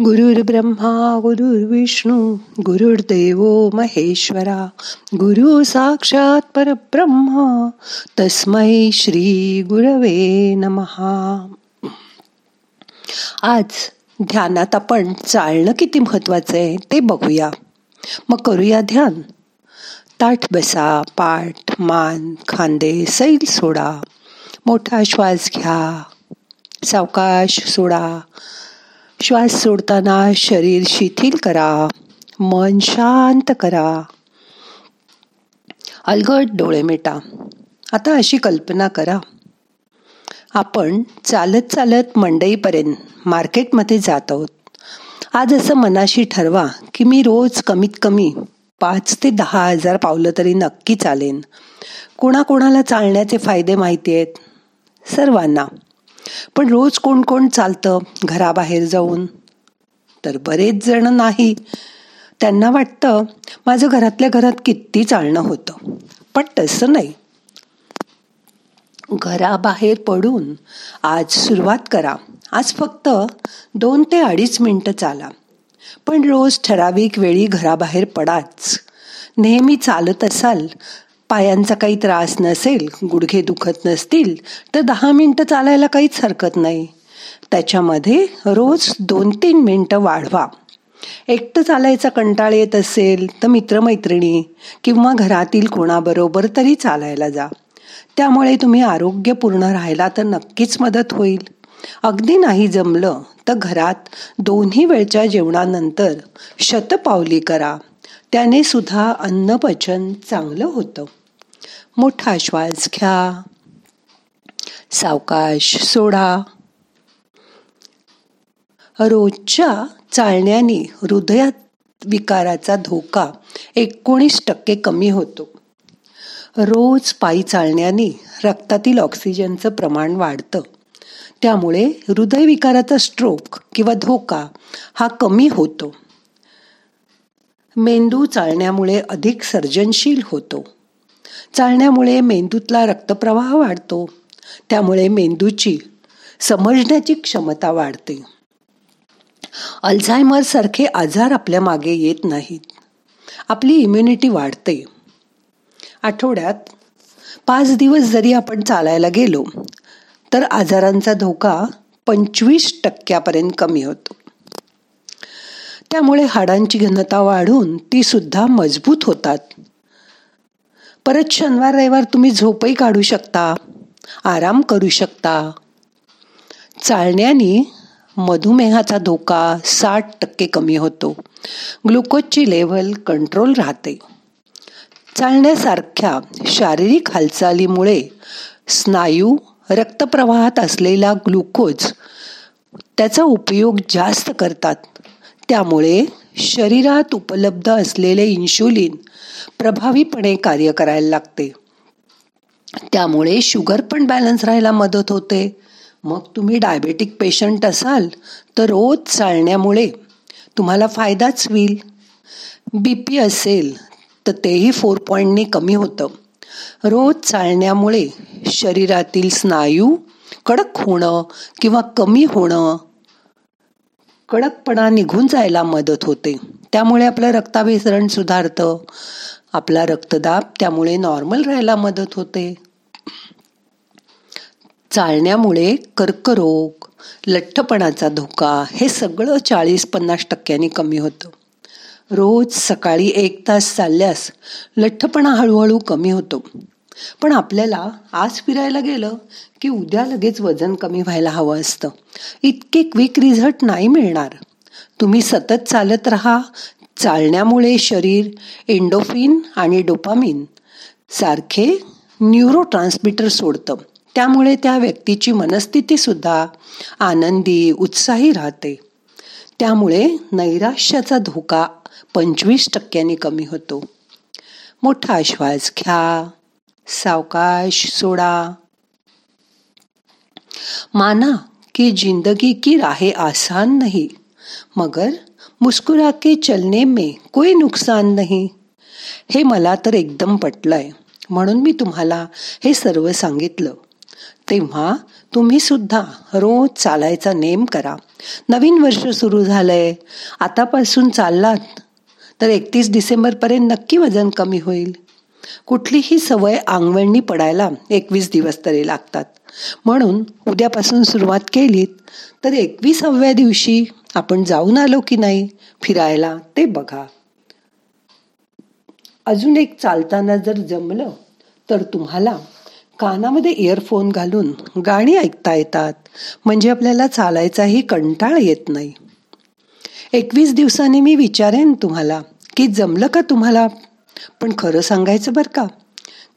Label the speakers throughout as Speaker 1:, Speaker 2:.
Speaker 1: ब्रह्मा गुरुर्विष्णू गुरुर्देव महेश्वरा गुरु साक्षात परब्रह्म तस्मै श्री गुरवे नमहा आज ध्यानात आपण चालणं किती महत्वाचं आहे ते बघूया. मग करूया ध्यान. ताठ बसा पाठ मान खांदे सैल सोडा. मोठा श्वास घ्या. सावकाश सोडा. श्वास सोडताना शरीर शिथिल करा. मन शांत करा. अलगट डोळे मिटा. आता अशी कल्पना करा. आपण चालत चालत मंडईपर्यंत मार्केटमध्ये जात आहोत. आज असं मनाशी ठरवा की मी रोज कमीत कमी पाच ते दहा हजार पावलं तरी नक्की चालेन. कोणाकोणाला चालण्याचे फायदे माहिती आहेत? सर्वांना. पण रोज कोण कोण चालतं घराबाहेर जाऊन? तर बरेच जण नाही. त्यांना वाटतं माझं घरातल्या घरात किती चालणं होतं पण तसं नाही. घराबाहेर पडून आज सुरुवात करा. आज फक्त दोन ते अडीच मिनटं चाला. पण रोज ठराविक वेळी घराबाहेर पडाच. नेहमी चालत असाल पायांचा काही त्रास नसेल गुडघे दुखत नसतील तर दहा मिनटं चालायला काहीच हरकत नाही. त्याच्यामध्ये रोज दोन तीन मिनटं वाढवा. एकटं चालायचा कंटाळ येत असेल तर मित्रमैत्रिणी किंवा घरातील कोणाबरोबर तरी चालायला जा. त्यामुळे तुम्ही आरोग्यपूर्ण राहायला तर नक्कीच मदत होईल. अगदी नाही जमलं तर घरात दोन्ही वेळच्या जेवणानंतर शतपावली करा. त्याने सुद्धा अन्नपचन चांगलं होतं. मोठा श्वास घ्या. सावकाश सोडा. रोजच्या चालण्याने हृदयात विकाराचा धोका एकोणीस टक्के कमी होतो. रोज पायी चालण्याने रक्तातील ऑक्सिजनचं प्रमाण वाढतं. त्यामुळे हृदयविकाराचा स्ट्रोक किंवा धोका हा कमी होतो. मेंदू चालण्यामुळे अधिक सर्जनशील होतो. चालण्यामुळे मेंदूतला रक्तप्रवाह वाढतो. त्यामुळे मेंदूची समजण्याची क्षमता वाढते. अल्झायमर सारखे आजार आपल्या मागे येत नाहीत. आपली इम्युनिटी वाढते. आठवड्यात पाच दिवस जरी आपण चालायला गेलो तर आजारांचा धोका पंचवीस टक्क्यापर्यंत कमी होतो. त्यामुळे हाडांची घनता वाढून ती सुद्धा मजबूत होतात. परत शनिवार रविवार तुम्ही झोपही काढू शकता आराम करू शकता. चालण्याने मधुमेहाचा धोका साठ टक्के कमी होतो. ग्लुकोजची लेव्हल कंट्रोल राहते. चालण्यासारख्या शारीरिक हालचालीमुळे स्नायू रक्तप्रवाहात असलेला ग्लुकोज त्याचा उपयोग जास्त करतात. त्यामुळे शरीरात उपलब्ध असलेले इन्शुलिन प्रभावीपणे कार्य करायला लागते. त्यामुळे शुगर पण बॅलन्स राहायला मदत होते. मग तुम्ही डायबेटिक पेशंट असाल तर रोज चालण्यामुळे तुम्हाला फायदाच होईल. बी पी असेल तर तेही फोर पॉईंटने कमी होतं. रोज चालण्यामुळे शरीरातील स्नायू कडक होणं किंवा कमी होणं कडकपणा निघून जायला मदत होते. त्यामुळे आपलं रक्ताभिसरण सुधारतं. आपला रक्तदाब त्यामुळे नॉर्मल राहायला मदत होते. चालण्यामुळे कर्करोग लठ्ठपणाचा धोका हे सगळं चाळीस पन्नास टक्क्यांनी कमी होतं. रोज सकाळी एक तास चालल्यास लठ्ठपणा हळूहळू कमी होतो. पण आपल्याला आज फिरायला गेलं की उद्या लगेच वजन कमी व्हायला हवं असतं. इतके क्विक रिझल्ट नाही मिळणार. तुम्ही सतत चालत राहा. चालण्यामुळे शरीर एंडोफिन आणि डोपामिन सारखे न्यूरो ट्रान्समिटर सोडतं. त्यामुळे त्या व्यक्तीची मनस्थिती सुद्धा आनंदी उत्साही राहते. त्यामुळे नैराश्याचा धोका पंचवीस टक्क्यांनी कमी होतो. मोठा श्वास घ्या. सावकाश सोडा. माना कि जिंदगी की राहे आसान नहीं मगर मुस्कुरा के चलने में कोई नुकसान नहीं. हे मला तर एकदम पटलंय म्हणून मी तुम्हाला हे सर्व सांगितलं. तेव्हा तुम्ही सुद्धा रोज चालायचा नेम करा. नवीन वर्ष सुरू झालंय आतापासून चाललात तर एकतीस डिसेंबरपर्यंत नक्की वजन कमी होईल. कुठलीही सवय आंगवळणी पडायला एकवीस दिवस तरी लागतात. म्हणून उद्यापासून सुरुवात केलीत तर एकविसाव्या दिवशी आपण जाऊन आलो की नाही फिरायला ते बघा. अजून एक चालताना जर जमलं तर तुम्हाला कानामध्ये इयरफोन घालून गाणी ऐकता येतात म्हणजे आपल्याला चालायचाही कंटाळ येत नाही. एकवीस दिवसांनी मी विचारेन तुम्हाला की जमलं का तुम्हाला पण खरं सांगायचं बरं का?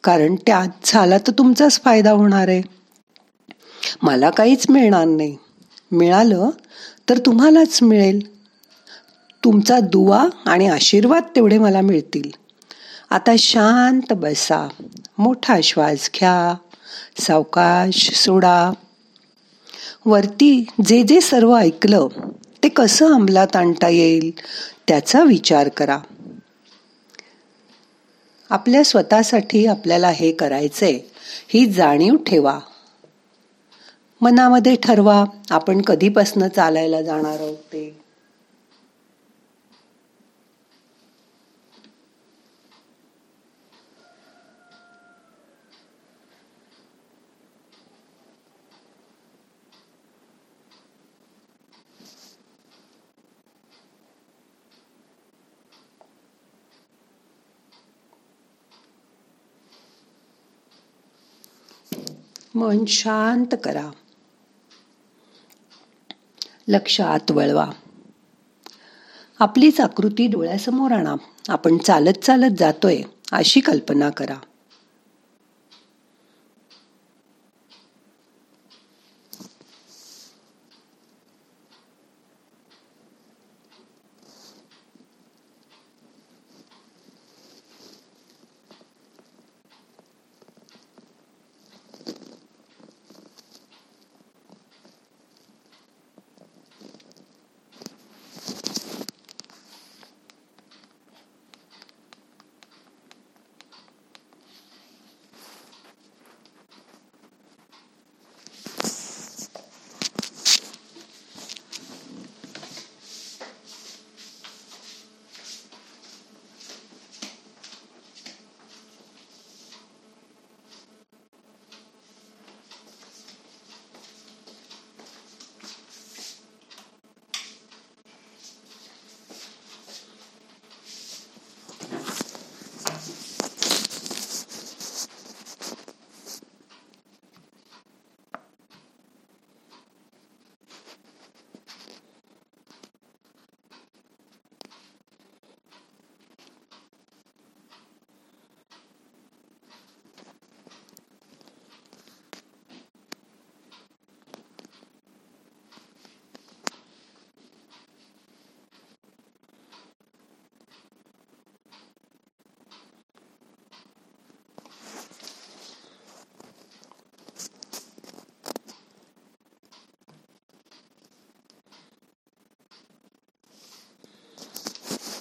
Speaker 1: कारण त्यात झाला तर तुमचाच फायदा होणार आहे. मला काहीच मिळणार नाही. मिळालं तर तुम्हालाच मिळेल. तुमचा दुवा आणि आशीर्वाद तेवढे मला मिळतील. आता शांत बसा. मोठा श्वास घ्या. सावकाश सोडा. वरती जे जे सर्व ऐकलं ते कसं अंमलात आणता येईल त्याचा विचार करा. आपल्या स्वतःसाठी आपल्याला हे करायचंय ही जाणीव ठेवा. मनामध्ये ठरवा आपण कधीपासनं चालायला जाणार आहोत ते. मन शांत करा. लक्षात वळवा. आपलीच आकृती डोळ्यासमोर आणा. आपण चालत चालत जातोय अशी कल्पना करा.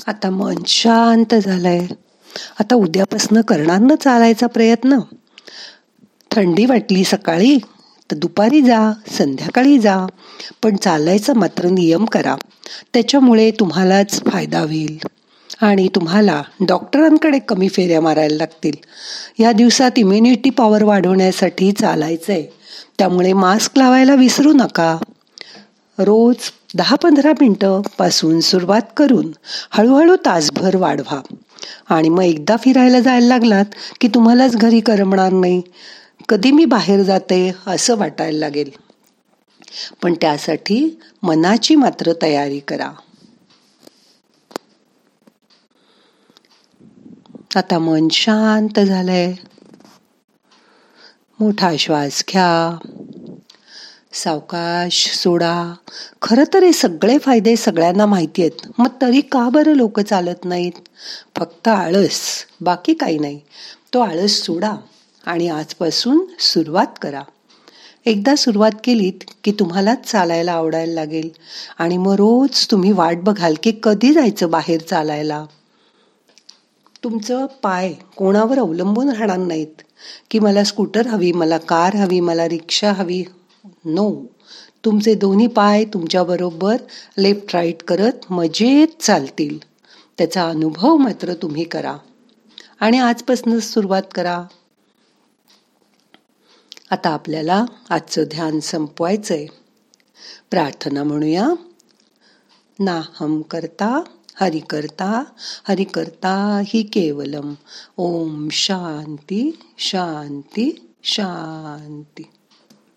Speaker 1: आता मन शांत झालंय. आता उद्यापासून करणार ना चालायचा प्रयत्न. थंडी वाटली सकाळी तर दुपारी जा संध्याकाळी जा पण चालायचा मात्र नियम करा. त्याच्यामुळे तुम्हालाच फायदा होईल. आणि तुम्हाला डॉक्टरांकडे कमी फेऱ्या मारायला लागतील. या दिवसात इम्युनिटी पॉवर वाढवण्यासाठी चालायचं आहे त्यामुळे मास्क लावायला विसरू नका. रोज दहा पंधरा मिनटं पासून सुरुवात करून हळूहळू तासभर वाढवा. आणि मग एकदा फिरायला जायला लागलात की तुम्हालाच घरी करमणार नाही. कधी मी बाहेर जाते असं वाटायला लागेल. पण त्यासाठी मनाची मात्र तयारी करा. आता मन शांत झालंय. मोठा श्वास घ्या. सावकाश सोडा. खरं तर हे सगळे फायदे सगळ्यांना माहिती आहेत. मग तरी का बरं लोक चालत नाहीत? फक्त आळस. बाकी काही नाही. तो आळस सोडा आणि आजपासून सुरुवात करा. एकदा सुरुवात केलीत की तुम्हालाच चालायला आवडायला लागेल आणि मग रोज तुम्ही वाट बघाल की कधी जायचं बाहेर चालायला. तुमचं पाय कोणावर अवलंबून राहणार नाहीत. की मला स्कूटर हवी मला कार हवी मला रिक्षा हवी नो तुमचे दोन्ही पाय तुमच्याबरोबर लेफ्ट राईट करत मजेत चालतील. त्याचा अनुभव मात्र तुम्ही करा. आणि आजपासूनच सुरुवात करा. आता आपल्याला आजचं ध्यान संपवायचंय. प्रार्थना म्हणूया. नाहम करता हरि करता हरि करता हि केवलम. ओम शांती शांती शांती.